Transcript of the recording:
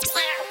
天